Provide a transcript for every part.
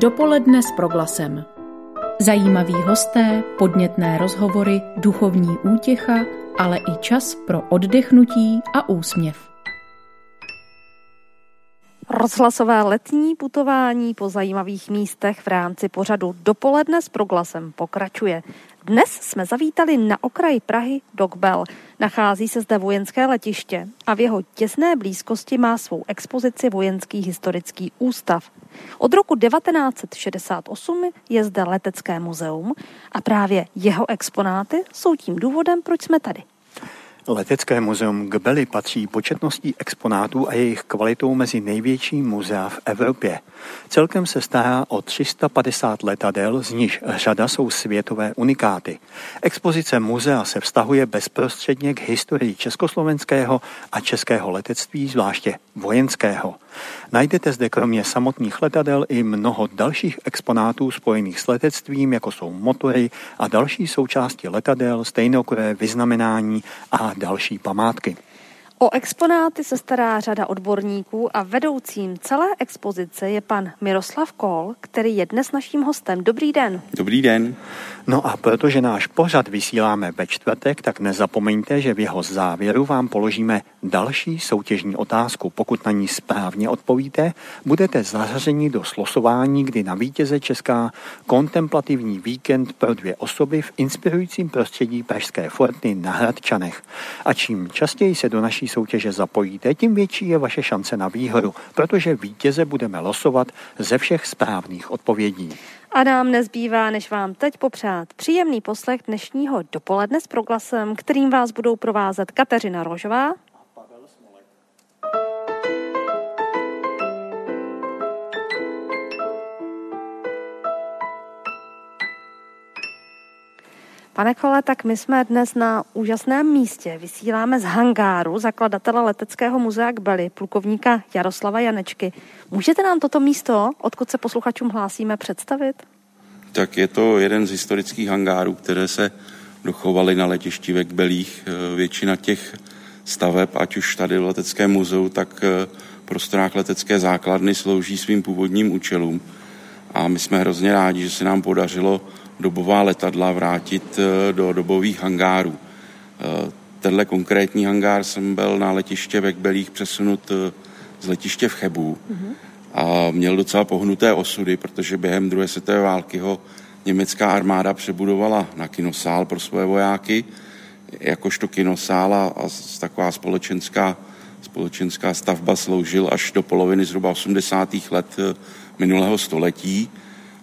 Dopoledne s proglasem. Zajímaví hosté, podnětné rozhovory, duchovní útěcha, ale i čas pro oddechnutí a úsměv. Rozhlasové letní putování po zajímavých místech v rámci pořadu Dopoledne s proglasem pokračuje. Dnes jsme zavítali na okraji Prahy Dogbel. Nachází se zde vojenské letiště a v jeho těsné blízkosti má svou expozici Vojenský historický ústav. Od roku 1968 je zde letecké muzeum a právě jeho exponáty jsou tím důvodem, proč jsme tady. Letecké muzeum Gbely patří početností exponátů a jejich kvalitou mezi největší muzea v Evropě. Celkem se stará o 350 letadel, z nich řada jsou světové unikáty. Expozice muzea se vztahuje bezprostředně k historii československého a českého letectví, zvláště vojenského. Najdete zde kromě samotných letadel i mnoho dalších exponátů spojených s letectvím, jako jsou motory a další součásti letadel, stejnokré vyznamenání a další památky. O exponáty se stará řada odborníků a vedoucím celé expozice je pan Miroslav Kol, který je dnes naším hostem. Dobrý den. Dobrý den. No a protože náš pořad vysíláme ve čtvrtek, tak nezapomeňte, že v jeho závěru vám položíme další soutěžní otázku. Pokud na ní správně odpovíte, budete zařazeni do slosování, kdy na vítěze Česká kontemplativní víkend pro dvě osoby v inspirujícím prostředí Pražské forty na Hradčanech. A čím častěji se do naší soutěže zapojíte, tím větší je vaše šance na výhodu, protože vítěze budeme losovat ze všech správných odpovědí. A nám nezbývá, než vám teď popřát příjemný poslech dnešního dopoledne s proglasem, kterým vás budou provázet Kateřina Rožová Pane Kole, tak my jsme dnes na úžasném místě. Vysíláme z hangáru zakladatele Leteckého muzea Kbely, plukovníka Jaroslava Janečky. Můžete nám toto místo, odkud se posluchačům hlásíme, představit? Tak je to jeden z historických hangárů, které se dochovaly na letišti ve Kbelích. Eh, většina těch staveb, ať už tady v Leteckém muzeu, tak eh, prostorách letecké základny slouží svým původním účelům. A my jsme hrozně rádi, že se nám podařilo dobová letadla vrátit eh, do dobových hangárů. Eh, tenhle konkrétní hangár jsem byl na letiště ve Kbelích přesunut eh, z letiště v Chebu mm-hmm. a měl docela pohnuté osudy, protože během druhé světové války ho německá armáda přebudovala na kinosál pro své vojáky, jakožto kinosál a taková společenská, společenská stavba sloužil až do poloviny zhruba 80. let minulého století.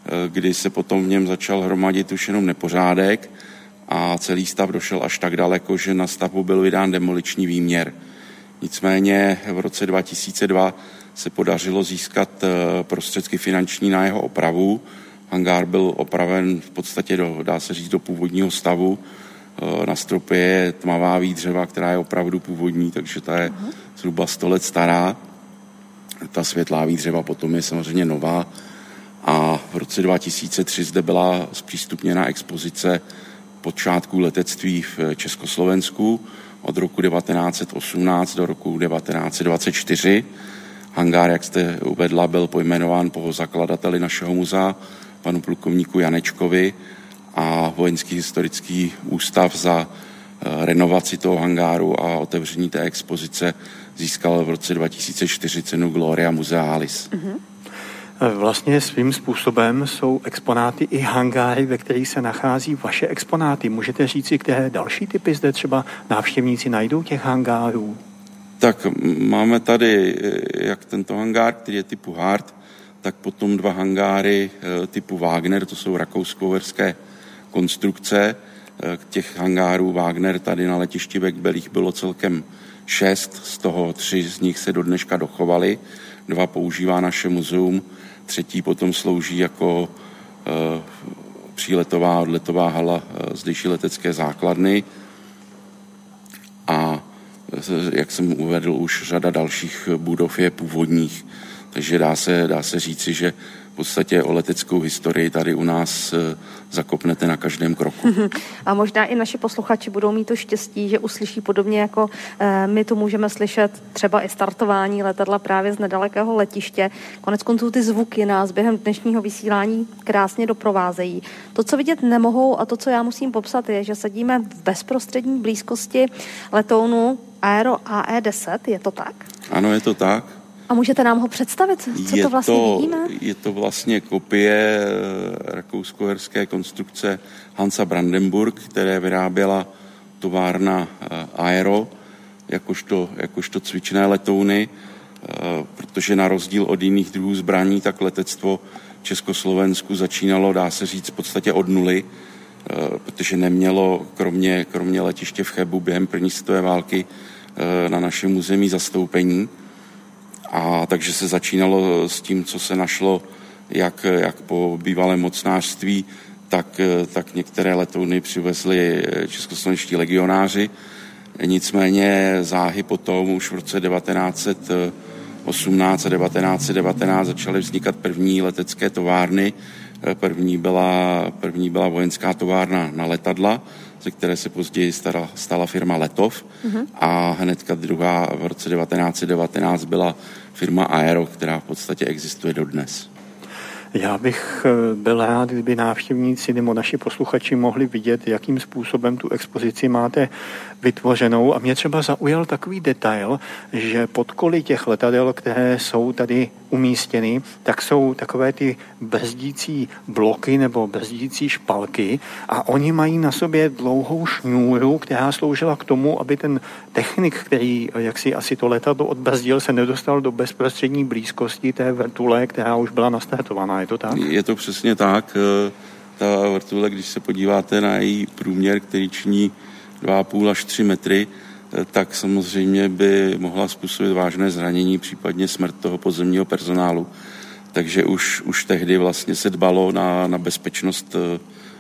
Eh, kdy se potom v něm začal hromadit už jenom nepořádek a celý stav došel až tak daleko, že na stavbu byl vydán demoliční výměr. Nicméně v roce 2002 se podařilo získat eh, prostředky finanční na jeho opravu. Hangár byl opraven v podstatě, do, dá se říct, do původního stavu. Eh, na stropě je tmavá výdřeva, která je opravdu původní, takže ta je zhruba 100 let stará. Ta světlá výdřeva potom je samozřejmě nová a v roce 2003 zde byla zpřístupněna expozice počátků letectví v Československu od roku 1918 do roku 1924. Hangár, jak jste uvedla, byl pojmenován po zakladateli našeho muzea, panu plukovníku Janečkovi a Vojenský historický ústav za eh, renovaci toho hangáru a otevření té expozice získal v roce 2004 cenu Gloria Musealis. Mm-hmm. Vlastně svým způsobem jsou exponáty i hangáry, ve kterých se nachází vaše exponáty. Můžete říci, které další typy zde třeba návštěvníci najdou těch hangárů? Tak máme tady jak tento hangár, který je typu Hard, tak potom dva hangáry e, typu Wagner, to jsou rakousko-verské konstrukce. E, těch hangárů Wagner tady na letišti ve Kbelích bylo celkem šest, z toho tři z nich se do dneška dochovaly. Dva používá naše muzeum třetí potom slouží jako e, příletová odletová hala e, zdejší letecké základny a e, jak jsem uvedl, už řada dalších budov je původních. Takže dá se, dá se říci, že podstatě o leteckou historii tady u nás eh, zakopnete na každém kroku. A možná i naši posluchači budou mít to štěstí, že uslyší podobně jako eh, my tu můžeme slyšet třeba i startování letadla právě z nedalekého letiště. Konec konců ty zvuky nás během dnešního vysílání krásně doprovázejí. To, co vidět nemohou a to, co já musím popsat, je, že sedíme v bezprostřední blízkosti letounu Aero AE10, je to tak? Ano, je to tak. A můžete nám ho představit, co je to vlastně to, vidíme? Je to vlastně kopie eh, rakousko-herské konstrukce Hansa Brandenburg, které vyráběla továrna eh, Aero, jakožto, jakožto cvičné letouny, eh, protože na rozdíl od jiných druhů zbraní, tak letectvo Československu začínalo, dá se říct, v podstatě od nuly, protože nemělo kromě, kromě letiště v Chebu během první světové války na našem území zastoupení. A takže se začínalo s tím, co se našlo jak, jak po bývalém mocnářství, tak, tak některé letouny přivezli českoslovenští legionáři. Nicméně záhy potom už v roce 1918 a 1919 začaly vznikat první letecké továrny. První byla, první byla vojenská továrna na letadla, ze které se později stala, stala firma Letov uh-huh. a hnedka druhá v roce 1919 byla firma Aero, která v podstatě existuje dodnes. Já bych eh, byl rád, kdyby návštěvníci nebo naši posluchači mohli vidět, jakým způsobem tu expozici máte vytvořenou. A mě třeba zaujal takový detail, že podkoly těch letadel, které jsou tady umístěny, tak jsou takové ty brzdící bloky nebo brzdící špalky a oni mají na sobě dlouhou šňůru, která sloužila k tomu, aby ten technik, který jak si asi to letadlo odbrzdil, se nedostal do bezprostřední blízkosti té vrtule, která už byla nastartovaná. Je to tak? Je to přesně tak. Ta vrtule, když se podíváte na její průměr, který činí 2,5 až 3 metry, eh, tak samozřejmě by mohla způsobit vážné zranění, případně smrt toho pozemního personálu. Takže už, už tehdy vlastně se dbalo na, na bezpečnost eh,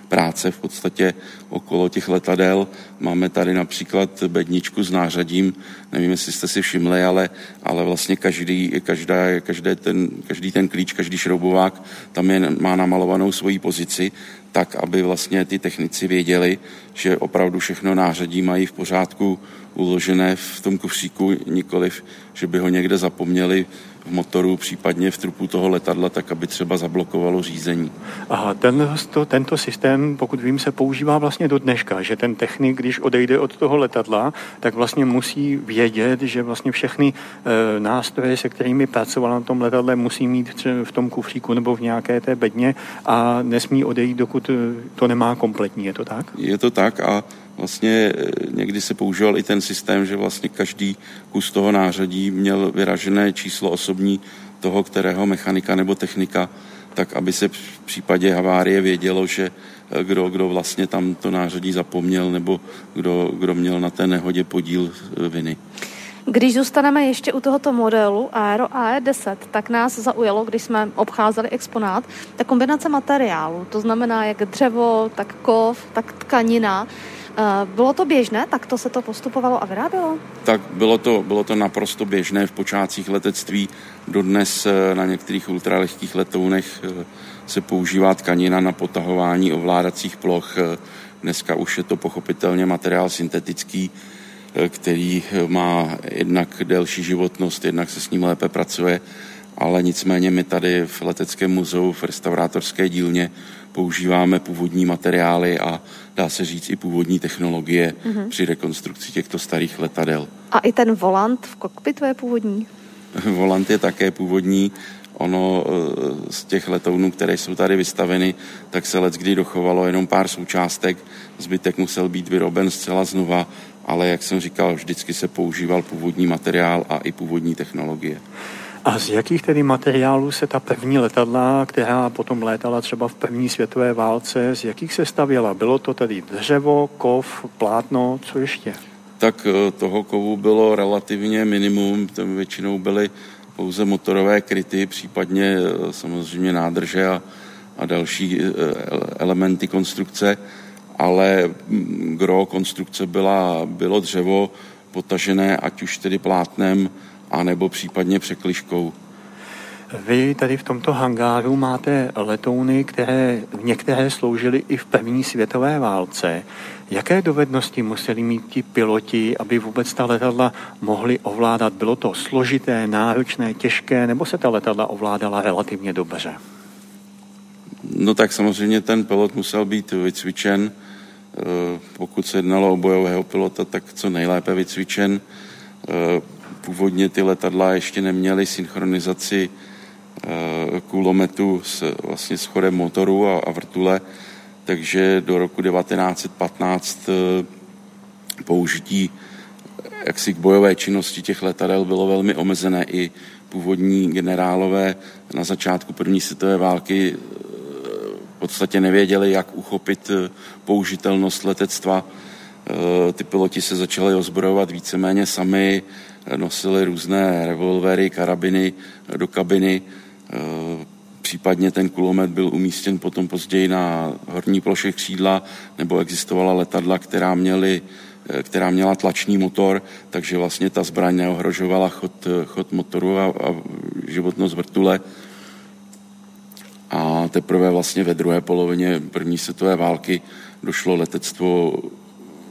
práce v podstatě okolo těch letadel. Máme tady například bedničku s nářadím, nevím, jestli jste si všimli, ale, ale vlastně každý, každá, každé ten, každý ten klíč, každý šroubovák tam je, má namalovanou svoji pozici, tak, aby vlastně ty technici věděli, že opravdu všechno nářadí mají v pořádku uložené v tom kufříku, nikoliv, že by ho někde zapomněli v motoru, případně v trupu toho letadla, tak aby třeba zablokovalo řízení. A ten, to, tento systém, pokud vím, se používá vlastně do dneška, že ten technik, když odejde od toho letadla, tak vlastně musí vědět, že vlastně všechny e, nástroje, se kterými pracoval na tom letadle, musí mít v tom kufříku nebo v nějaké té bedně a nesmí odejít, dokud e, to nemá kompletní. Je to tak? Je to tak a vlastně e, někdy se používal i ten systém, že vlastně každý kus toho nářadí měl vyražené číslo osobní toho, kterého mechanika nebo technika, tak aby se v případě havárie vědělo, že e, kdo, kdo vlastně tam to nářadí zapomněl nebo kdo, kdo měl na té nehodě podíl e, viny. Když zůstaneme ještě u tohoto modelu Aero AE10, tak nás zaujalo, když jsme obcházeli exponát, ta kombinace materiálu, to znamená jak dřevo, tak kov, tak tkanina. Eh, bylo to běžné, tak to se to postupovalo a vyrábělo? Tak bylo to, bylo to naprosto běžné v počátcích letectví. Dodnes eh, na některých ultralehkých letounech eh, se používá tkanina na potahování ovládacích ploch. Dneska už je to pochopitelně materiál syntetický, který má jednak delší životnost, jednak se s ním lépe pracuje, ale nicméně my tady v Leteckém muzeu v restaurátorské dílně používáme původní materiály a dá se říct i původní technologie mm-hmm. při rekonstrukci těchto starých letadel. A i ten volant v kokpitu je původní? volant je také původní. Ono eh, z těch letounů, které jsou tady vystaveny, tak se let kdy dochovalo jenom pár součástek. Zbytek musel být vyroben zcela znova, ale jak jsem říkal, vždycky se používal původní materiál a i původní technologie. A z jakých tedy materiálů se ta první letadla, která potom létala třeba v první světové válce, z jakých se stavěla? Bylo to tedy dřevo, kov, plátno, co ještě? Tak eh, toho kovu bylo relativně minimum, tam většinou byly pouze motorové kryty, případně eh, samozřejmě nádrže a, a další eh, elementy konstrukce, ale mm, gro konstrukce byla, bylo dřevo potažené ať už tedy plátnem, anebo případně překliškou. Vy tady v tomto hangáru máte letouny, které některé sloužily i v první světové válce. Jaké dovednosti museli mít ti piloti, aby vůbec ta letadla mohli ovládat? Bylo to složité, náročné, těžké, nebo se ta letadla ovládala relativně dobře? No tak samozřejmě ten pilot musel být vycvičen, eh, pokud se jednalo o bojového pilota, tak co nejlépe vycvičen. Eh, původně ty letadla ještě neměly synchronizaci eh, kulometu s, vlastně s chodem motoru a, a vrtule, takže do roku 1915 použití jaksi k bojové činnosti těch letadel bylo velmi omezené. I původní generálové na začátku první světové války v podstatě nevěděli, jak uchopit eh, použitelnost letectva. Eh, ty piloti se začali ozbrojovat víceméně sami, eh, nosili různé revolvery, karabiny do kabiny. Případně ten kulomet byl umístěn potom později na horní ploše křídla, nebo existovala letadla, která, měly, která měla tlačný motor, takže vlastně ta zbraň neohrožovala chod, chod motoru a, a životnost vrtule a teprve vlastně ve druhé polovině první světové války došlo letectvo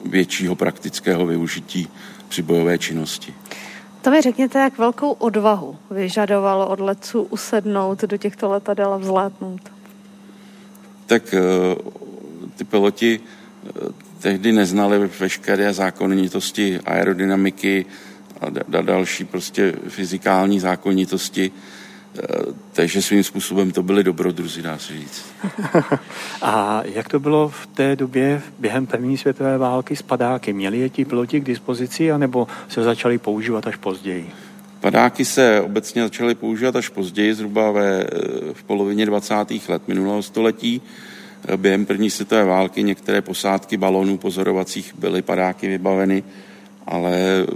většího praktického využití při bojové činnosti. To mi řekněte, jak velkou odvahu vyžadovalo od letců usednout do těchto letadel a vzlétnout? Tak eh, ty piloti eh, tehdy neznali veškeré zákonitosti aerodynamiky a další prostě fyzikální zákonitosti takže svým způsobem to byly dobrodruzi, dá se říct. A jak to bylo v té době během první světové války s padáky? Měli je ti piloti k dispozici, anebo se začali používat až později? Padáky se obecně začaly používat až později, zhruba ve, eh, v polovině 20. let minulého století. Eh, během první světové války některé posádky balonů pozorovacích byly padáky vybaveny, ale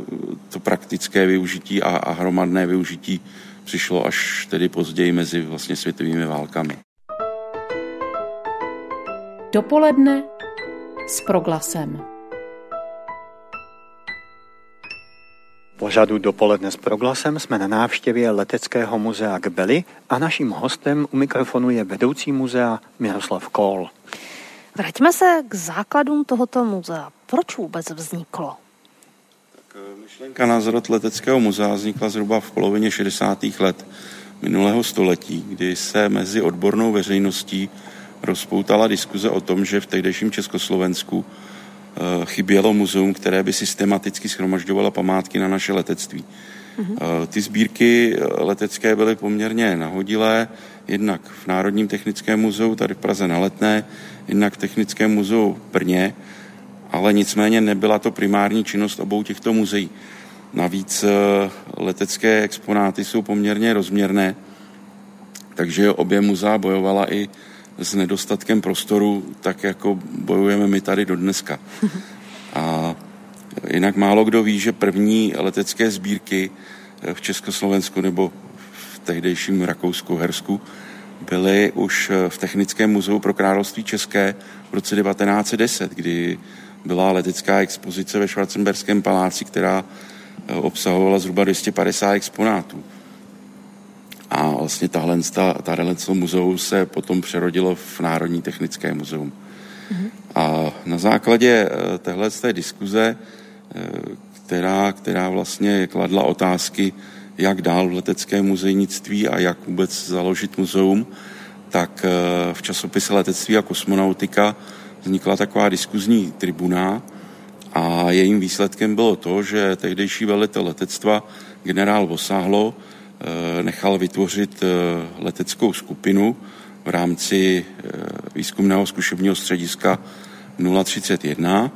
to praktické využití a, a hromadné využití přišlo až tedy později mezi vlastně světovými válkami. Dopoledne s proglasem. pořadu Dopoledne s proglasem jsme na návštěvě Leteckého muzea Kbely a naším hostem u mikrofonu je vedoucí muzea Miroslav Kohl. Vraťme se k základům tohoto muzea. Proč vůbec vzniklo? Myšlenka na zrod leteckého muzea vznikla zhruba v polovině 60. let minulého století, kdy se mezi odbornou veřejností rozpoutala diskuze o tom, že v tehdejším Československu eh, chybělo muzeum, které by systematicky schromažďovalo památky na naše letectví. Mm-hmm. Ty sbírky eh, letecké byly poměrně nahodilé, jednak v Národním technickém muzeu tady v Praze na Letné, jednak v Technickém muzeu v Brně ale nicméně nebyla to primární činnost obou těchto muzeí. Navíc eh, letecké exponáty jsou poměrně rozměrné, takže obě muzea bojovala i s nedostatkem prostoru, tak jako bojujeme my tady do dneska. A jinak málo kdo ví, že první letecké sbírky eh, v Československu nebo v tehdejším Rakousku-Hersku byly už eh, v Technickém muzeu pro království České v roce 1910, kdy byla letecká expozice ve Schwarzenberském paláci, která eh, obsahovala zhruba 250 exponátů. A vlastně tahle, ta, tahle muzeum se potom přerodilo v Národní technické muzeum. Mm-hmm. A na základě eh, téhle té diskuze, eh, která, která vlastně kladla otázky, jak dál v leteckém muzejnictví a jak vůbec založit muzeum, tak v časopise Letectví a kosmonautika vznikla taková diskuzní tribuna a jejím výsledkem bylo to, že tehdejší velitel letectva generál Vosáhlo eh, nechal vytvořit eh, leteckou skupinu v rámci eh, výzkumného zkušebního střediska 031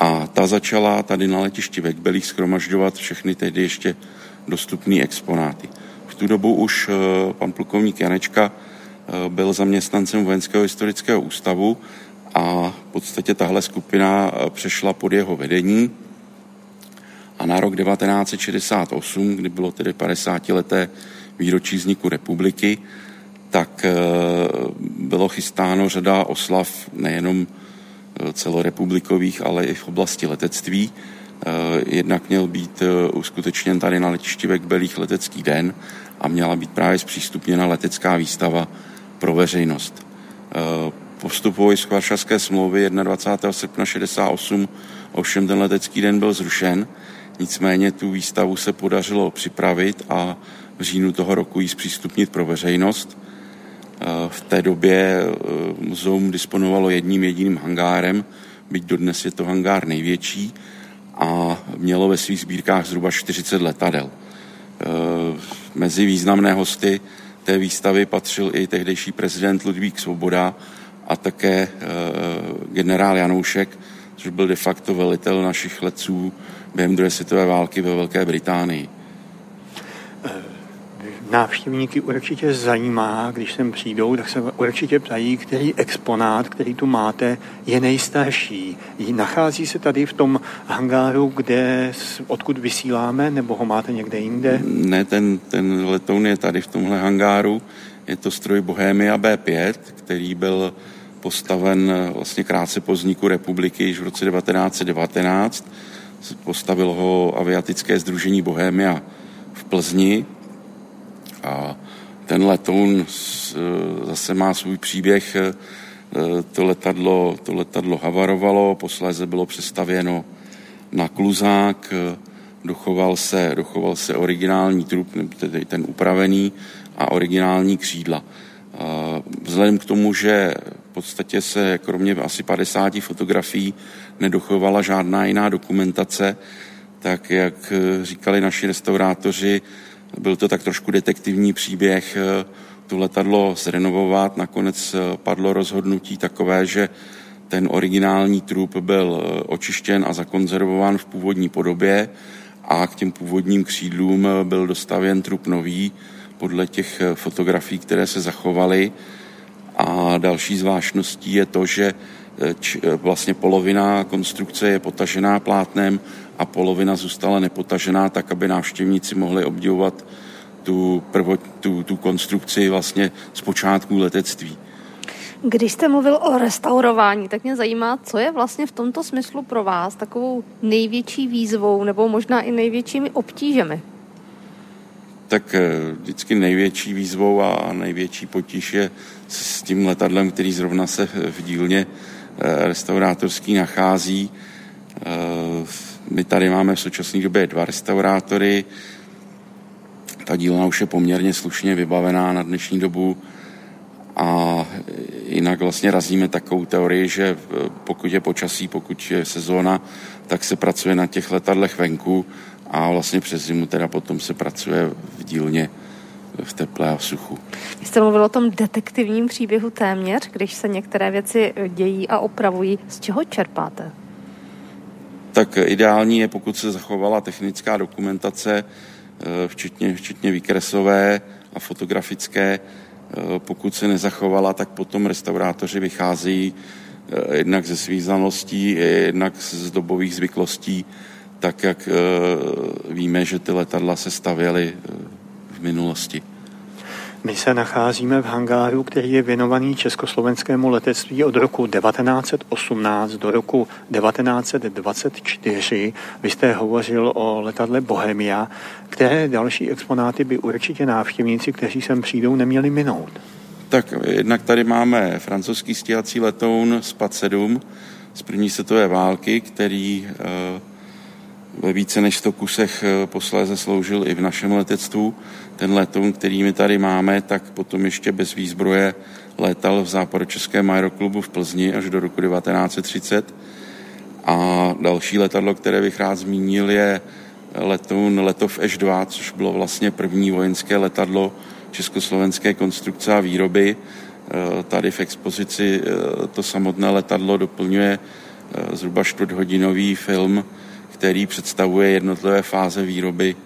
a ta začala tady na letišti ve Kbelích schromažďovat všechny tehdy ještě dostupné exponáty. V tu dobu už pan plukovník Janečka byl zaměstnancem Vojenského historického ústavu a v podstatě tahle skupina eh, přešla pod jeho vedení a na rok 1968, kdy bylo tedy 50 leté výročí vzniku republiky, tak eh, bylo chystáno řada oslav nejenom eh, celorepublikových, ale i v oblasti letectví. Jednak měl být uskutečněn tady na letišti ve Kbelích letecký den a měla být právě zpřístupněna letecká výstava pro veřejnost. Po vstupu z Varšavské smlouvy 21. srpna 68 ovšem ten letecký den byl zrušen, nicméně tu výstavu se podařilo připravit a v říjnu toho roku ji zpřístupnit pro veřejnost. V té době muzeum disponovalo jedním jediným hangárem, byť dodnes je to hangár největší a mělo ve svých sbírkách zhruba 40 letadel. Mezi významné hosty té výstavy patřil i tehdejší prezident Ludvík Svoboda a také generál Janoušek, což byl de facto velitel našich letců během druhé světové války ve Velké Británii návštěvníky určitě zajímá, když sem přijdou, tak se určitě ptají, který exponát, který tu máte, je nejstarší. Nachází se tady v tom hangáru, kde, odkud vysíláme, nebo ho máte někde jinde? Ne, ten, ten letoun je tady v tomhle hangáru. Je to stroj Bohemia B5, který byl postaven vlastně krátce po vzniku republiky již v roce 1919. Postavilo ho aviatické združení Bohemia v Plzni a ten letoun zase má svůj příběh. E, to letadlo, to letadlo havarovalo, posléze bylo přestavěno na kluzák, e, dochoval se, dochoval se originální trup, tedy ten upravený a originální křídla. Vzhledem k tomu, že v podstatě se kromě asi 50 fotografií nedochovala žádná jiná dokumentace, tak jak říkali naši restaurátoři, byl to tak trošku detektivní příběh, eh, to letadlo zrenovovat. Nakonec eh, padlo rozhodnutí takové, že ten originální trup byl eh, očištěn a zakonzervován v původní podobě a k těm původním křídlům byl dostavěn trup nový podle těch fotografií, které se zachovaly. A další zvláštností je to, že vlastně polovina konstrukce je potažená plátnem a polovina zůstala nepotažená, tak aby návštěvníci mohli obdivovat tu, prvo, tu, tu konstrukci vlastně z počátku letectví. Když jste mluvil o restaurování, tak mě zajímá, co je vlastně v tomto smyslu pro vás takovou největší výzvou nebo možná i největšími obtížemi? Tak eh, vždycky největší výzvou a největší potíž je s tím letadlem, který zrovna se v dílně eh, restaurátorský nachází. Eh, my tady máme v současné době dva restaurátory. Ta dílna už je poměrně slušně vybavená na dnešní dobu a jinak vlastně razíme takovou teorii, že pokud je počasí, pokud je sezóna, tak se pracuje na těch letadlech venku a vlastně přes zimu teda potom se pracuje v dílně v teple a v suchu. Vy jste mluvil o tom detektivním příběhu téměř, když se některé věci dějí a opravují. Z čeho čerpáte? Tak ideální je, pokud se zachovala technická dokumentace, eh, včetně, včetně výkresové a fotografické. Eh, pokud se nezachovala, tak potom restaurátoři vycházejí eh, jednak ze svých znalostí, jednak z dobových zvyklostí, tak jak víme, že ty letadla se stavěly v minulosti. My se nacházíme v hangáru, který je věnovaný československému letectví od roku 1918 do roku 1924. Vy jste hovořil o letadle Bohemia, které další exponáty by určitě návštěvníci, kteří sem přijdou, neměli minout. Tak jednak tady máme francouzský stíhací letoun SPAD 7 z první světové války, který eh, ve více než 100 kusech eh, posléze sloužil i v našem letectvu. Ten letoun, který my tady máme, tak potom ještě bez výzbroje létal v západočeském aeroklubu v Plzni až do roku 1930. A další letadlo, které bych rád zmínil, je letoun Letov Š-2, což bylo vlastně první vojenské letadlo československé konstrukce a výroby. Eh, tady v expozici eh, to samotné letadlo doplňuje zhruba čtvrthodinový film který představuje jednotlivé fáze výroby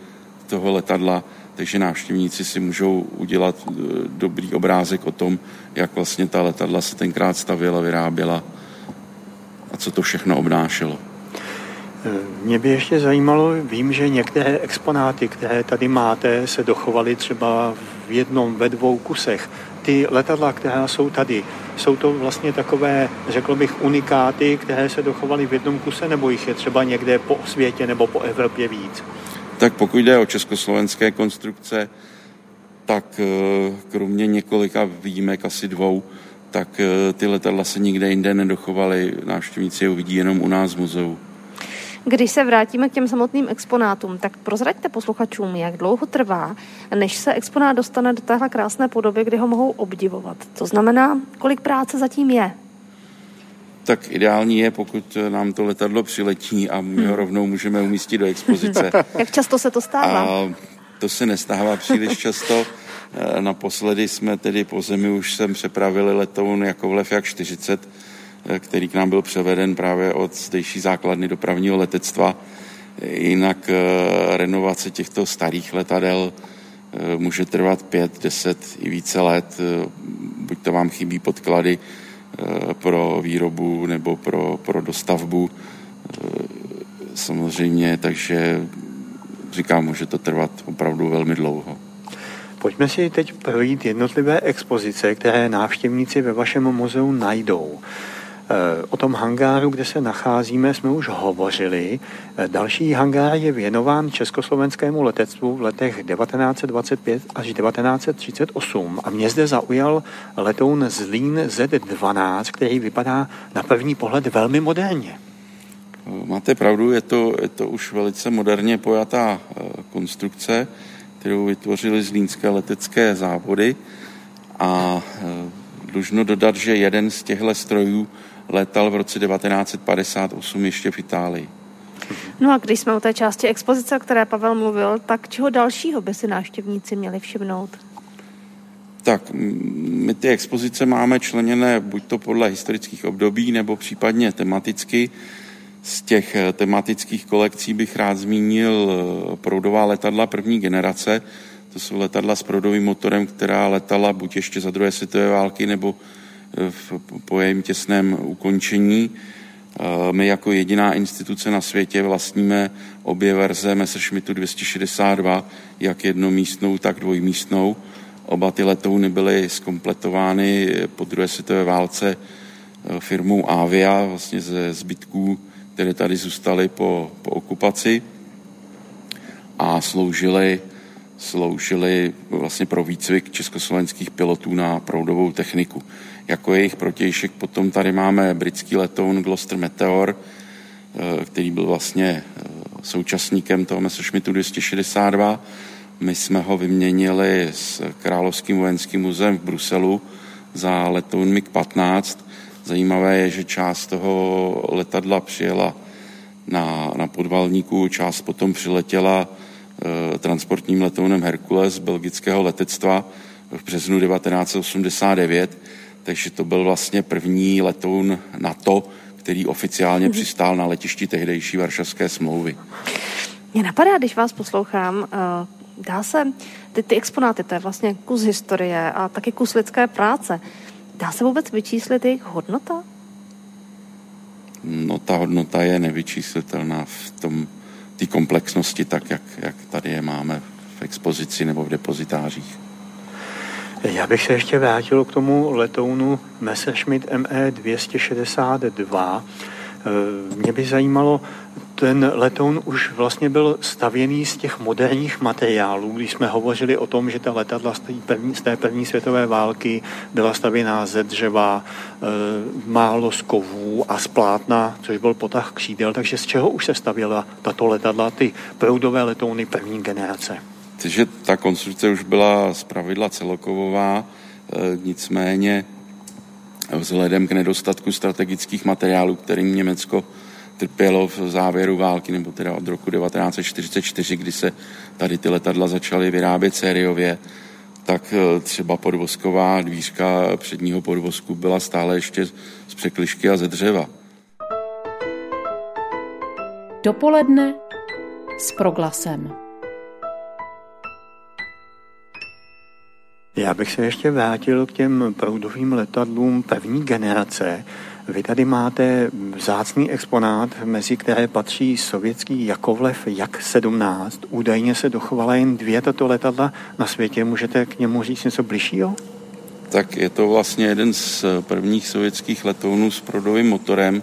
toho letadla, takže návštěvníci si můžou udělat e, dobrý obrázek o tom, jak vlastně ta letadla se tenkrát stavěla, vyráběla a co to všechno obnášelo. E, mě by ještě zajímalo, vím, že některé exponáty, které tady máte, se dochovaly třeba v jednom, ve dvou kusech. ty letadla, která jsou tady, jsou to vlastně takové, řekl bych, unikáty, které se dochovaly v jednom kuse, nebo jich je třeba někde po světě nebo po Evropě víc? Tak pokud jde o československé konstrukce, tak eh, kromě několika výjimek, asi dvou, tak eh, ty letadla se nikde jinde nedochovaly. Návštěvníci je uvidí jenom u nás v muzeu. Když se vrátíme k těm samotným exponátům, tak prozraďte posluchačům, jak dlouho trvá, než se exponát dostane do téhle krásné podoby, kdy ho mohou obdivovat. To znamená, kolik práce zatím je? Tak ideální je, pokud nám to letadlo přiletí a my ho hmm. rovnou můžeme umístit do expozice. jak často se to stává? A to se nestává příliš často. Eh, naposledy jsme tedy po zemi už sem přepravili letoun Jakovlev jak 40, eh, který k nám byl převeden právě od zdejší základny dopravního letectva. Jinak eh, renovace těchto starých letadel může trvat 5, 10 i více let. Buď to vám chybí podklady pro výrobu nebo pro, pro dostavbu. Samozřejmě, takže říkám, může to trvat opravdu velmi dlouho. Pojďme si teď projít jednotlivé expozice, které návštěvníci ve vašem muzeu najdou. E, o tom hangáru, kde se nacházíme, jsme už hovořili. E, další hangár je věnován československému letectvu v letech 1925 až 1938 a mě zde zaujal letoun Zlín Z12, který vypadá na první pohled velmi moderně. Máte pravdu, je to, je to už velice moderně pojatá e, konstrukce kterou vytvořili zlínské letecké závody a dlužno dodat, že jeden z těchto strojů letal v roce 1958 ještě v Itálii. No a když jsme u té části expozice, o které Pavel mluvil, tak čeho dalšího by si návštěvníci měli všimnout? Tak my ty expozice máme členěné buď to podle historických období, nebo případně tematicky. Z těch eh, tematických kolekcí bych rád zmínil eh, proudová letadla první generace. To jsou letadla s proudovým motorem, která letala buď ještě za druhé světové války, nebo v, po jejím těsném ukončení. My jako jediná instituce na světě vlastníme obě verze Messerschmittu 262, jak jednomístnou, tak dvojmístnou. Oba ty letouny byly skompletovány po druhé světové válce firmou Avia, vlastně ze zbytků které tady zůstaly po, po okupaci a sloužily, sloužily vlastně pro výcvik československých pilotů na proudovou techniku. Jako jejich protějšek. Potom tady máme britský letoun Gloucester Meteor, eh, který byl vlastně eh, současníkem toho Messerschmittu 262. My jsme ho vyměnili s Královským vojenským muzeem v Bruselu za letoun MiG-15 Zajímavé je, že část toho letadla přijela na, na podvalníku, část potom přiletěla e, transportním letounem Herkules belgického letectva v březnu 1989, takže to byl vlastně první letoun NATO, který oficiálně mm-hmm. přistál na letišti tehdejší Varšavské smlouvy. Mě napadá, když vás poslouchám, eh, dá se, ty, ty exponáty, to je vlastně kus historie a taky kus lidské práce. Dá se vůbec vyčíslit jejich hodnota? No ta hodnota je nevyčíslitelná v tom, té komplexnosti, tak jak, jak tady je máme v expozici nebo v depozitářích. Já bych se ještě vrátil k tomu letounu Messerschmitt ME 262. Mě by zajímalo, ten letoun už vlastně byl stavěný z těch moderních materiálů, když jsme hovořili o tom, že ta letadla z té první, z té první světové války byla stavěná ze dřeva, e, málo z kovů a z plátna, což byl potah křídel, takže z čeho už se stavěla tato letadla, ty proudové letouny první generace? Takže ta konstrukce už byla z pravidla celokovová, e, nicméně vzhledem k nedostatku strategických materiálů, kterým Německo trpělo v závěru války, nebo teda od roku 1944, kdy se tady ty letadla začaly vyrábět sériově, tak eh, třeba podvozková dvířka předního podvozku byla stále ještě z překlišky a ze dřeva. Dopoledne s proglasem. Já bych se ještě vrátil k těm proudovým letadlům první generace. Vy tady máte vzácný exponát, mezi které patří sovětský Jakovlev Jak-17. Údajně se dochovala jen dvě tato letadla na světě. Můžete k němu říct něco bližšího? tak je to vlastně jeden z prvních sovětských letounů s prodovým motorem.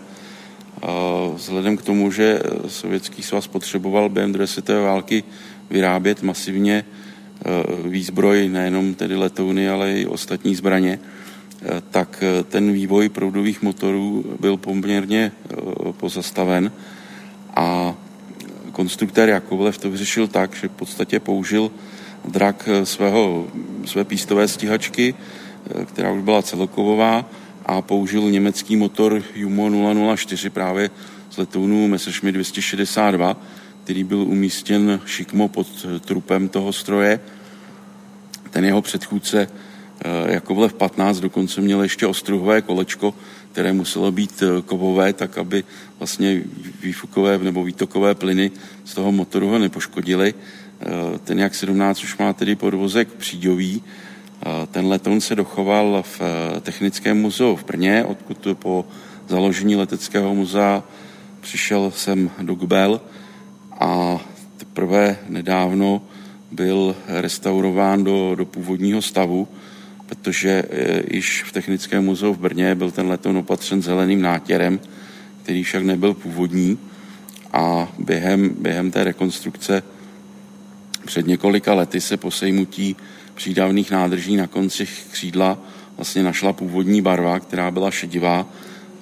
Vzhledem k tomu, že sovětský svaz potřeboval během druhé světové války vyrábět masivně výzbroj, nejenom tedy letouny, ale i ostatní zbraně, tak ten vývoj proudových motorů byl poměrně pozastaven a konstruktér Jakovlev to vyřešil tak, že v podstatě použil drak svého, své pístové stíhačky, eh, která už byla celokovová a použil německý motor Jumo 004 právě z letounu Messerschmitt 262, který byl umístěn šikmo pod trupem toho stroje. Ten jeho předchůdce eh, Jakovlev 15 dokonce měl ještě ostruhové kolečko, které muselo být eh, kovové, tak aby vlastně výfukové nebo výtokové plyny z toho motoru ho nepoškodily. Eh, ten jak 17 už má tedy podvozek příďový. Eh, ten letoun se dochoval v Technickém muzeu v Brně, odkud po založení leteckého muzea přišel jsem do Gbel a teprve nedávno byl restaurován do, do původního stavu protože eh, již v Technickém muzeu v Brně byl ten letoun opatřen zeleným nátěrem, který však nebyl původní. A během, během té rekonstrukce před několika lety se po sejmutí přídavných nádrží na konci křídla vlastně našla původní barva, která byla šedivá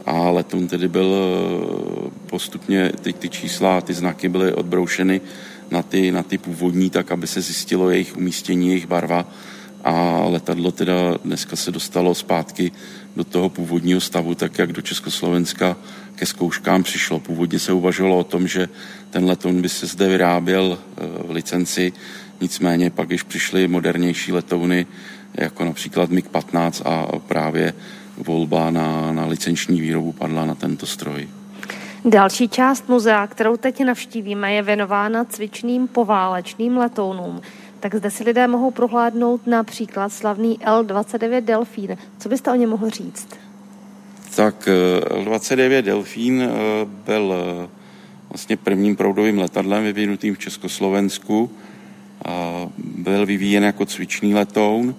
a letoun tedy byl eh, postupně, ty, ty čísla, ty znaky byly odbroušeny na ty, na ty původní, tak aby se zjistilo jejich umístění, jejich barva a letadlo teda dneska se dostalo zpátky do toho původního stavu, tak jak do Československa ke zkouškám přišlo. Původně se uvažovalo o tom, že ten letoun by se zde vyráběl eh, v licenci, nicméně pak, když přišly modernější letouny, jako například MiG-15 a právě volba na, na licenční výrobu padla na tento stroj. Další část muzea, kterou teď navštívíme, je věnována cvičným poválečným letounům tak zde si lidé mohou prohládnout například slavný L-29 Delfín. Co byste o něm mohl říct? Tak eh, L-29 Delfín eh, byl eh, vlastně prvním proudovým letadlem vyvinutým v Československu. Byl vyvíjen jako cvičný letoun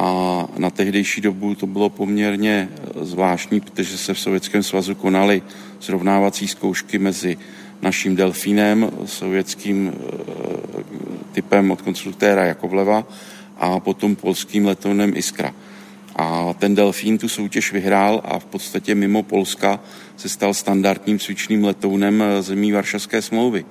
a na tehdejší dobu to bylo poměrně zvláštní, protože se v Sovětském svazu konaly srovnávací zkoušky mezi naším delfínem, sovětským eh, typem od konstruktéra Jakovleva a potom polským letounem Iskra. A ten delfín tu soutěž vyhrál a v podstatě mimo Polska se stal standardním cvičným letounem eh, zemí Varšavské smlouvy.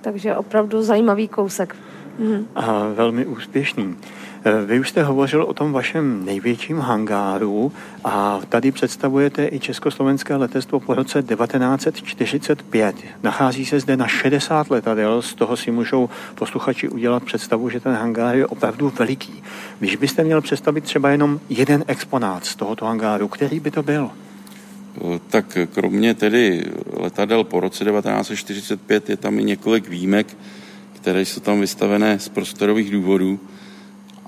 Takže opravdu zajímavý kousek. Mhm. A velmi úspěšný. Eh, vy už jste hovořil o tom vašem největším hangáru a tady představujete i československé letectvo po roce 1945. Nachází se zde na 60 letadel, z toho si můžou posluchači udělat představu, že ten hangár je opravdu veliký. Když byste měl představit třeba jenom jeden exponát z tohoto hangáru, který by to byl? Tak kromě tedy letadel po roce 1945 je tam i několik výjimek, které jsou tam vystavené z prostorových důvodů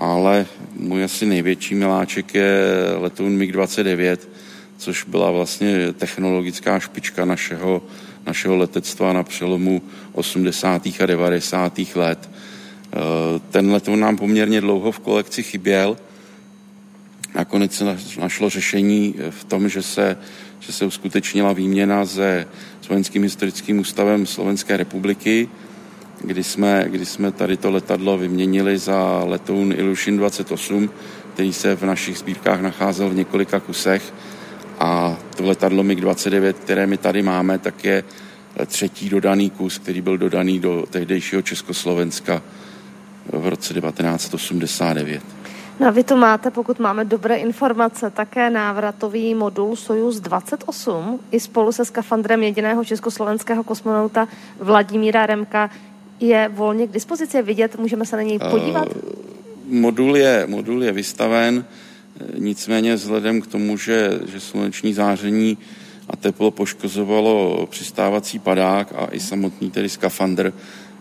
ale můj asi největší miláček je letoun MiG-29, což byla vlastně technologická špička našeho, našeho letectva na přelomu 80. a 90. let. Eh, ten letoun nám poměrně dlouho v kolekci chyběl. Nakonec se našlo řešení v tom, že se, že se uskutečnila výměna se Slovenským historickým ústavem Slovenské republiky, kdy jsme, kdy jsme tady to letadlo vyměnili za letoun Ilyushin 28, který se v našich sbírkách nacházel v několika kusech. A to letadlo MiG-29, které my tady máme, tak je třetí dodaný kus, který byl dodaný do tehdejšího Československa v roce 1989. No a vy tu máte, pokud máme dobré informace, také návratový modul Sojus 28 i spolu se skafandrem jediného československého kosmonauta Vladimíra Remka je volně k dispozici, je vidět, můžeme se na něj podívat? Uh, modul, je, modul je vystaven, nicméně vzhledem k tomu, že, že sluneční záření a teplo poškozovalo přistávací padák a i samotný tedy skafandr,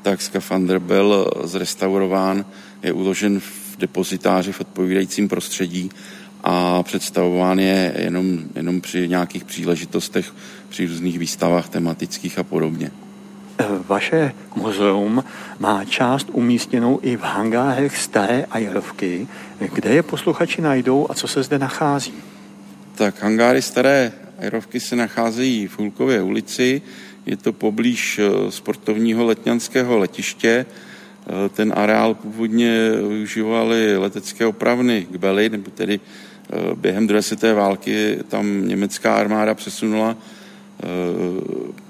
tak skafandr byl zrestaurován, je uložen v depozitáři v odpovídajícím prostředí a představován je jenom, jenom při nějakých příležitostech, při různých výstavách tematických a podobně. Vaše muzeum má část umístěnou i v hangárech staré aerovky. Kde je posluchači najdou a co se zde nachází? Tak hangáry staré aerovky se nacházejí v Hulkově ulici. Je to poblíž eh, sportovního letňanského letiště. Eh, ten areál původně využívaly letecké opravny k Beli, nebo tedy eh, během druhé světové války tam německá armáda přesunula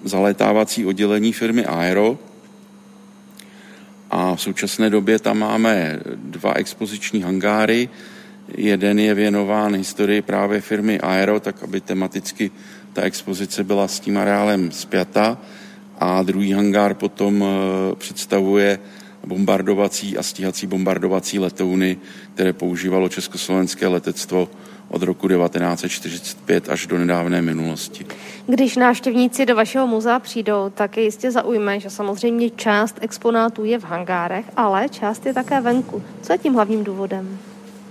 zalétávací oddělení firmy Aero. A v současné době tam máme dva expoziční hangáry. Jeden je věnován historii právě firmy Aero, tak aby tematicky ta expozice byla s tím areálem zpěta. A druhý hangár potom představuje bombardovací a stíhací bombardovací letouny, které používalo československé letectvo od roku 1945 až do nedávné minulosti. Když návštěvníci do vašeho muzea přijdou, tak je jistě zaujme, že samozřejmě část exponátů je v hangárech, ale část je také venku. Co je tím hlavním důvodem?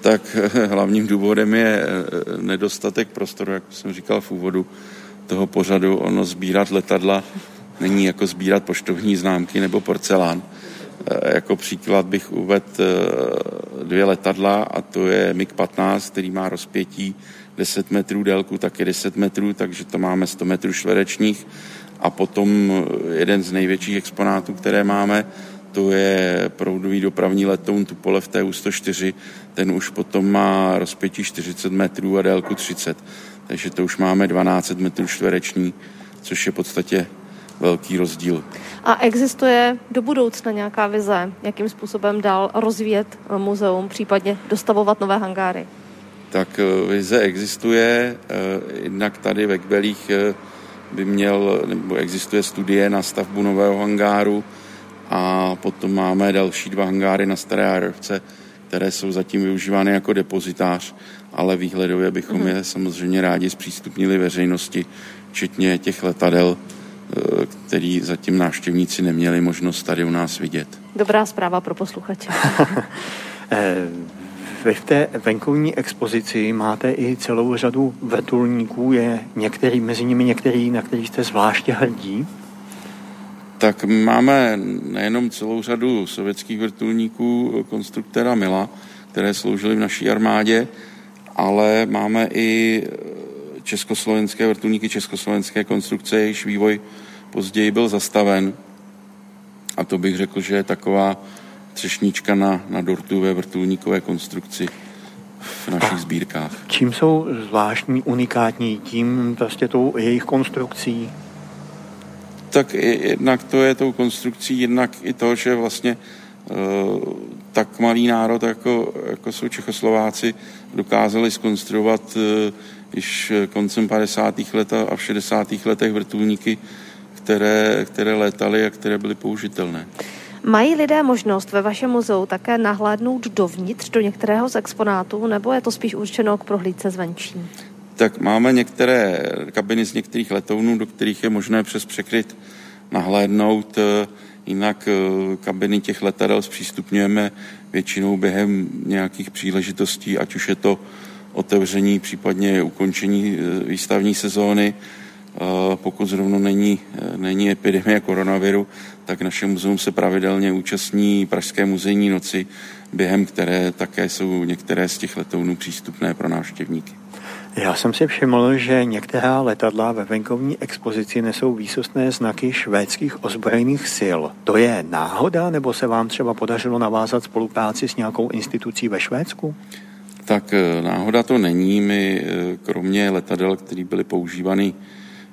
Tak hlavním důvodem je eh, nedostatek prostoru, jak jsem říkal v úvodu toho pořadu. Ono sbírat letadla není jako sbírat poštovní známky nebo porcelán. Eh, jako příklad bych uvedl eh, dvě letadla a to je MiG-15, který má rozpětí 10 metrů, délku taky 10 metrů, takže to máme 100 metrů čtverečních. A potom eh, jeden z největších exponátů, které máme, to je proudový dopravní letoun Tupolev Tu-104. Ten už potom má rozpětí 40 metrů a délku 30. Takže to už máme 12 metrů čtvereční, což je v podstatě velký rozdíl. A existuje do budoucna nějaká vize, jakým způsobem dál rozvíjet eh, muzeum, případně dostavovat nové hangáry? Tak eh, vize existuje, eh, jednak tady ve Kbelích by měl, nebo existuje studie na stavbu nového hangáru a potom máme další dva hangáry na Staré Arovce, které jsou zatím využívány jako depozitář, ale výhledově bychom mm-hmm. je samozřejmě rádi zpřístupnili veřejnosti, včetně těch letadel, Eh, který zatím návštěvníci neměli možnost tady u nás vidět. Dobrá zpráva pro posluchače. Eh, vy v té venkovní expozici máte i celou řadu vrtulníků. Je některý, mezi nimi některý, na který jste zvláště hrdí? Tak máme nejenom celou řadu sovětských vrtulníků konstruktora Mila, které sloužily v naší armádě, ale máme i československé vrtulníky, československé konstrukce, jejichž vývoj později byl zastaven. A to bych řekl, že je taková třešnička na, na dortu ve vrtulníkové konstrukci v našich A sbírkách. Čím jsou zvláštní, unikátní? Tím prostě tou jejich konstrukcí? Tak jednak to je tou konstrukcí, jednak i to, že vlastně uh, tak malý národ, jako, jako jsou Čechoslováci, dokázali skonstruovat uh, již koncem 50. let a v 60. letech vrtulníky, které, které létaly a které byly použitelné. Mají lidé možnost ve vašem muzeu také nahlédnout dovnitř do některého z exponátů, nebo je to spíš určeno k prohlídce zvenčí? Tak máme některé kabiny z některých letounů, do kterých je možné přes překryt nahlédnout. Jinak eh, kabiny těch letadel zpřístupňujeme většinou během nějakých příležitostí, ať už je to otevření, případně ukončení e, výstavní sezóny. E, pokud zrovna není, e, není epidemie koronaviru, tak naše muzeum se pravidelně účastní Pražské muzejní noci, během které také jsou některé z těch letounů přístupné pro návštěvníky. Já jsem si všiml, že některá letadla ve venkovní expozici nesou výsostné znaky švédských ozbrojených sil. To je náhoda, nebo se vám třeba podařilo navázat spolupráci s nějakou institucí ve Švédsku? Tak eh, náhoda to není. My eh, kromě letadel, které byly používány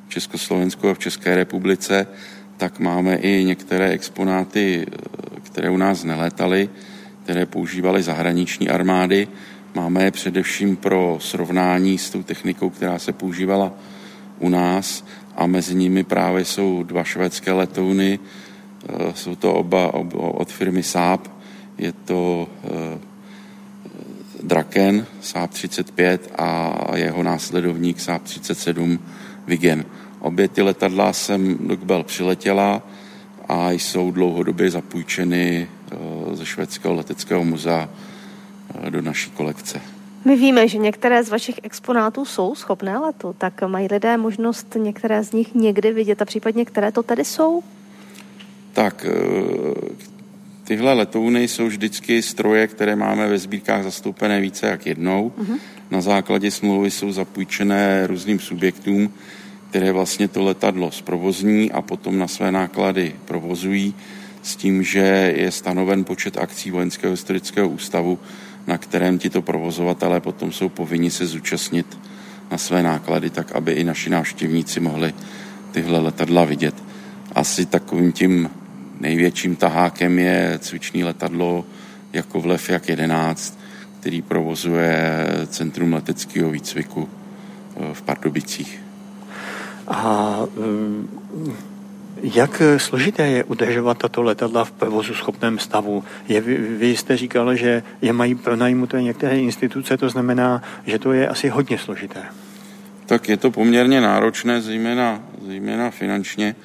v Československu a v České republice, tak máme i některé exponáty, eh, které u nás neletaly, které používaly zahraniční armády. Máme je především pro srovnání s tou technikou, která se používala u nás a mezi nimi právě jsou dva švédské letouny, jsou to oba, oba od firmy Saab, je to Draken Saab 35 a jeho následovník Saab 37 Vigen. Obě ty letadla jsem do Kbel přiletěla a jsou dlouhodobě zapůjčeny eh, ze švédského leteckého muzea eh, do naší kolekce. My víme, že některé z vašich exponátů jsou schopné letu, tak mají lidé možnost některé z nich někdy vidět a případně které to tedy jsou? Tak tyhle letouny jsou vždycky stroje, které máme ve sbírkách zastoupené více jak jednou. Uh-huh. Na základě smlouvy jsou zapůjčené různým subjektům, které vlastně to letadlo zprovozní a potom na své náklady provozují s tím, že je stanoven počet akcí Vojenského historického ústavu, na kterém tito provozovatelé potom jsou povinni se zúčastnit na své náklady, tak aby i naši návštěvníci mohli tyhle letadla vidět. Asi takovým tím největším tahákem je cvičný letadlo jako v jak 11, který provozuje Centrum leteckého výcviku eh, v Pardubicích. A eh, jak složité je udržovat tato letadla v provozu schopném stavu? Je, vy jste říkal, že je mají pronajmuté některé instituce, to znamená, že to je asi hodně složité. Tak je to poměrně náročné, zejména, zejména finančně,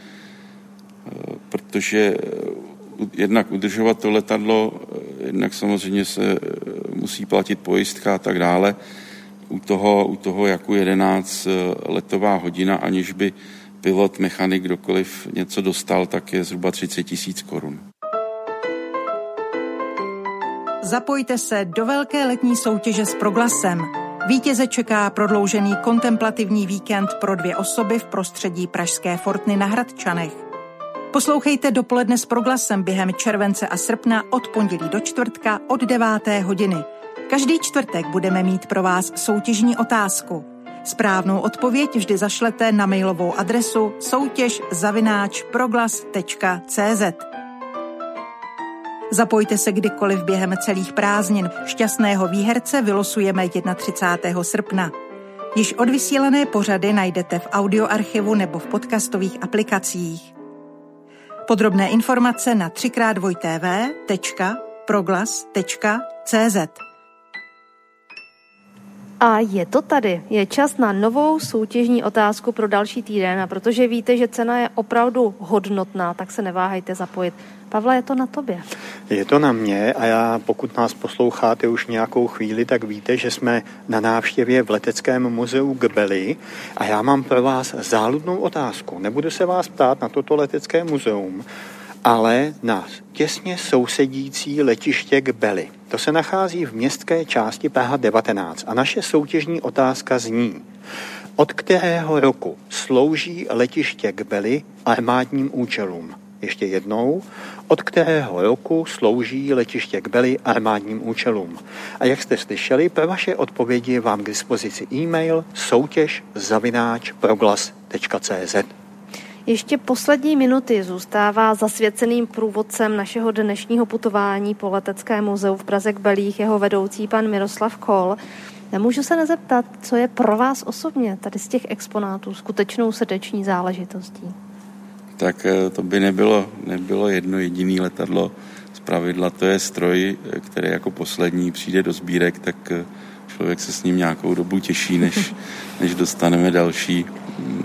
protože jednak udržovat to letadlo, jednak samozřejmě se musí platit pojistka a tak dále. U toho, u toho jako 11 letová hodina, aniž by pilot, mechanik, kdokoliv něco dostal, tak je zhruba 30 tisíc korun. Zapojte se do velké letní soutěže s Proglasem. Vítěze čeká prodloužený kontemplativní víkend pro dvě osoby v prostředí Pražské Fortny na Hradčanech. Poslouchejte dopoledne s Proglasem během července a srpna od pondělí do čtvrtka od 9. hodiny. Každý čtvrtek budeme mít pro vás soutěžní otázku. Správnou odpověď vždy zašlete na mailovou adresu soutěž zavináč proglas.cz. Zapojte se kdykoliv během celých prázdnin. Šťastného výherce vylosujeme 31. srpna. Již odvysílené pořady najdete v audioarchivu nebo v podcastových aplikacích. Podrobné informace na 3x2tv.proglas.cz. A je to tady. Je čas na novou soutěžní otázku pro další týden a protože víte, že cena je opravdu hodnotná, tak se neváhejte zapojit. Pavle, je to na tobě. Je to na mě a já, pokud nás posloucháte už nějakou chvíli, tak víte, že jsme na návštěvě v Leteckém muzeu Gbeli a já mám pro vás záludnou otázku. Nebudu se vás ptát na toto letecké muzeum, ale na těsně sousedící letiště Gbeli. To se nachází v městské části Praha 19 a naše soutěžní otázka zní, od kterého roku slouží letiště Gbeli armádním účelům? Ještě jednou, od kterého roku slouží letiště Gbeli armádním účelům. A jak jste slyšeli, pro vaše odpovědi vám k dispozici e-mail soutěž zavináč proglas.cz. Ještě poslední minuty zůstává zasvěceným průvodcem našeho dnešního putování po leteckém muzeu v Praze k Belích jeho vedoucí pan Miroslav Kol. Nemůžu se nezeptat, co je pro vás osobně tady z těch exponátů skutečnou srdeční záležitostí? Tak eh, to by nebylo, nebylo jedno jediné letadlo. Z pravidla to je stroj, eh, který jako poslední přijde do sbírek, tak eh, člověk se s ním nějakou dobu těší, než, než dostaneme další,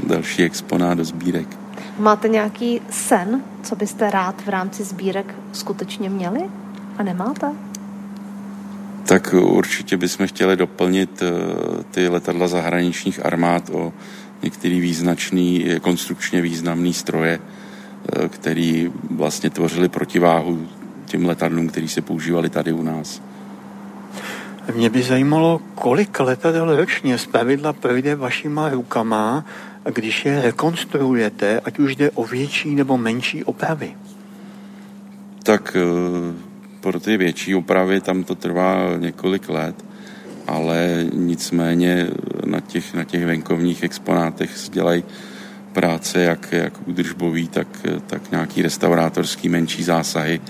další exponát do sbírek. Máte nějaký sen, co byste rád v rámci sbírek skutečně měli? A nemáte? Tak určitě bychom chtěli doplnit ty letadla zahraničních armád o některý význačný, konstrukčně významný stroje, eh, který vlastně tvořili protiváhu těm letadlům, který se používali tady u nás. Mě by zajímalo, kolik letadel ročně z pravidla projde vašima rukama když je rekonstruujete, ať už jde o větší nebo menší opravy? Tak eh, pro ty větší opravy tam to trvá několik let, ale nicméně na těch, na těch venkovních exponátech dělají práce jak, jak údržbový, tak, tak nějaký restaurátorský menší zásahy.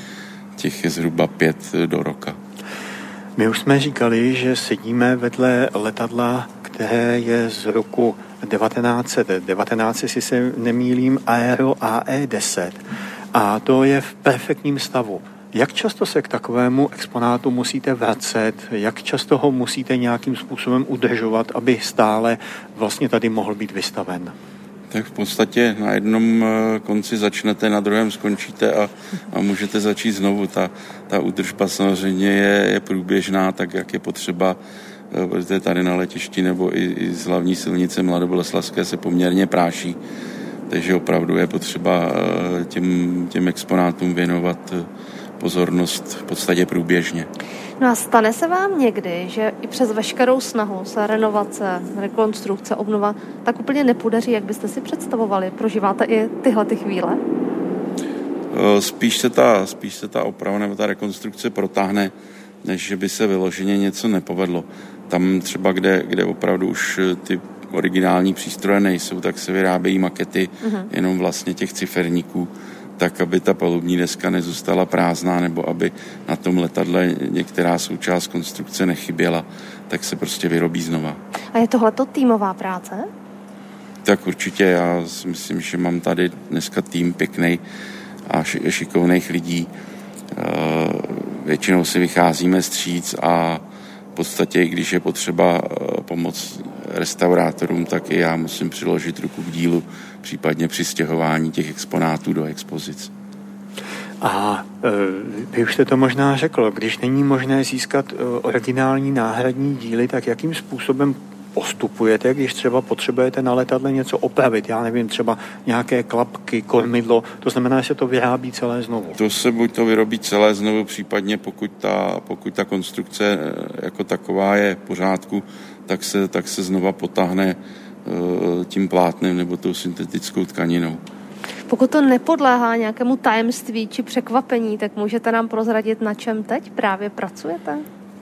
Těch je zhruba pět do roka. My už jsme říkali, že sedíme vedle letadla, které je z roku 1919, jestli se nemýlím, Aero AE10. A to je v perfektním stavu. Jak často se k takovému exponátu musíte vracet? Jak často ho musíte nějakým způsobem udržovat, aby stále vlastně tady mohl být vystaven? Tak v podstatě na jednom eh, konci začnete, na druhém skončíte a, a můžete začít znovu. Ta, ta údržba samozřejmě je, je průběžná, tak jak je potřeba Eh, protože tady na letišti nebo i, i z hlavní silnice Mladoboleslavské se poměrně práší takže opravdu je potřeba těm, těm exponátům věnovat pozornost v podstatě průběžně. No a stane se vám někdy, že i přes veškerou snahu se renovace, rekonstrukce, obnova, tak úplně nepodaří, jak byste si představovali? Prožíváte i tyhle ty chvíle? Spíš se, ta, spíš se ta oprava nebo ta rekonstrukce protáhne, než že by se vyloženě něco nepovedlo. Tam třeba, kde, kde opravdu už ty originální přístroje nejsou, tak se vyrábějí makety uh-huh. jenom vlastně těch ciferníků tak, aby ta palubní deska nezůstala prázdná nebo aby na tom letadle některá součást konstrukce nechyběla, tak se prostě vyrobí znova. A je tohle týmová práce? Tak určitě, já si myslím, že mám tady dneska tým pěkný a šikovných lidí. Eh, většinou si vycházíme stříc a v podstatě, když je potřeba eh, pomoc restaurátorům, tak i já musím přiložit ruku k dílu, případně při stěhování těch exponátů do expozic. A e, vy už jste to možná řekl, když není možné získat e, originální náhradní díly, tak jakým způsobem postupujete, když třeba potřebujete na letadle něco opravit, já nevím, třeba nějaké klapky, kormidlo, to znamená, že se to vyrábí celé znovu. To se buď to vyrobí celé znovu, případně pokud ta, pokud ta konstrukce e, jako taková je v pořádku, tak se, tak se znova potáhne eh, tím plátnem nebo tou syntetickou tkaninou. Pokud to nepodléhá nějakému tajemství či překvapení, tak můžete nám prozradit, na čem teď právě pracujete?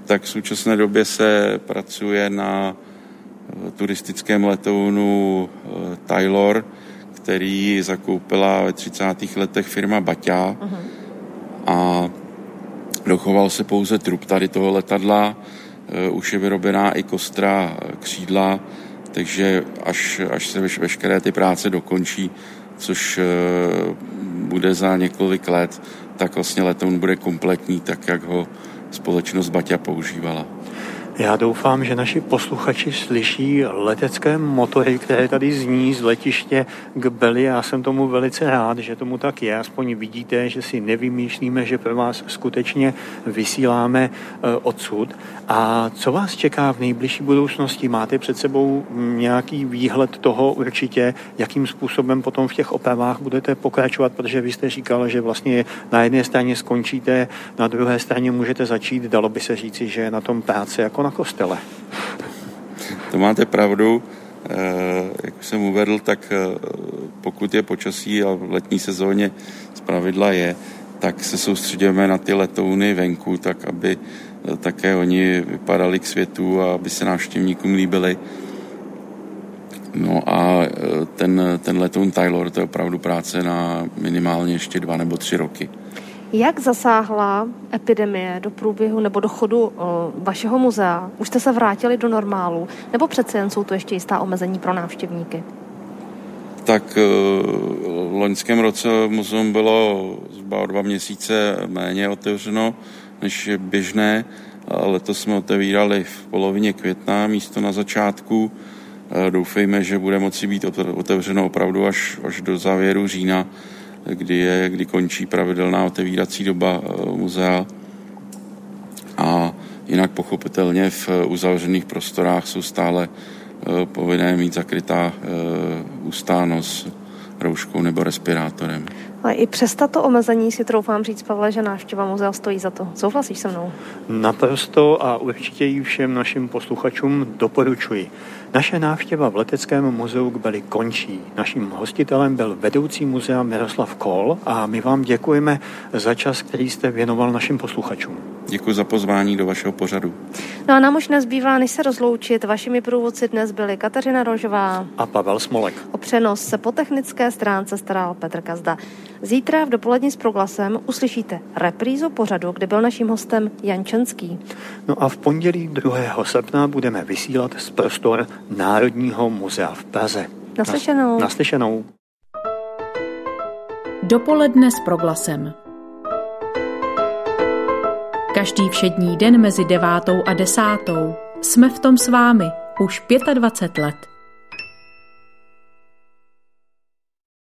Tak v současné době se pracuje na eh, turistickém letounu eh, Taylor, který zakoupila ve 30. letech firma Baťa uh-huh. a dochoval se pouze trup tady toho letadla už je vyrobená i kostra eh, křídla, takže až, až se veš, veškeré ty práce dokončí, což eh, bude za několik let, tak vlastně letoun bude kompletní, tak jak ho společnost Baťa používala. Já doufám, že naši posluchači slyší letecké motory, které tady zní z letiště k Beli. Já jsem tomu velice rád, že tomu tak je. Aspoň vidíte, že si nevymýšlíme, že pro vás skutečně vysíláme eh, odsud. A co vás čeká v nejbližší budoucnosti? Máte před sebou nějaký výhled toho určitě, jakým způsobem potom v těch opravách budete pokračovat, protože vy jste říkal, že vlastně na jedné straně skončíte, na druhé straně můžete začít, dalo by se říci, že na tom práce jako na kostele. To máte pravdu. Eh, jak jsem uvedl, tak eh, pokud je počasí a v letní sezóně pravidla je, tak se soustředíme na ty letouny venku, tak aby eh, také oni vypadali k světu a aby se návštěvníkům líbili. No a ten, ten letoun Taylor, to je opravdu práce na minimálně ještě dva nebo tři roky. Jak zasáhla epidemie do průběhu nebo do chodu vašeho muzea? Už jste se vrátili do normálu? Nebo přece jen jsou to ještě jistá omezení pro návštěvníky? Tak v loňském roce muzeum bylo zhruba dva měsíce méně otevřeno než běžné. Letos jsme otevírali v polovině května místo na začátku. Doufejme, že bude moci být otevřeno opravdu až, až do závěru října kdy, je, kdy končí pravidelná otevírací doba eh, muzea. A jinak pochopitelně v eh, uzavřených prostorách jsou stále eh, povinné mít zakrytá ústa, nos rouškou nebo respirátorem. Ale i přes tato omezení si troufám říct, Pavle, že návštěva muzea stojí za to. Souhlasíš se mnou? Naprosto a určitě ji všem našim posluchačům doporučuji. Naše návštěva v Leteckém muzeu k Beli končí. Naším hostitelem byl vedoucí muzea Miroslav Kol a my vám děkujeme za čas, který jste věnoval našim posluchačům. Děkuji za pozvání do vašeho pořadu. No a nám už nezbývá, než se rozloučit. Vašimi průvodci dnes byli Kateřina Rožová a Pavel Smolek. O přenos se po technické stránce staral Petr Kazda. Zítra v dopolední s proglasem uslyšíte reprízu pořadu, kde byl naším hostem Jan Čenský. No a v pondělí 2. srpna budeme vysílat z prostor Národního muzea v Praze. Naslyšenou. Naslyšenou. Dopoledne s proglasem. Každý všední den mezi devátou a desátou jsme v tom s vámi už 25 let.